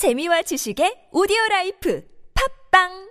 재미와 지식의 오디오 라이프. 팝빵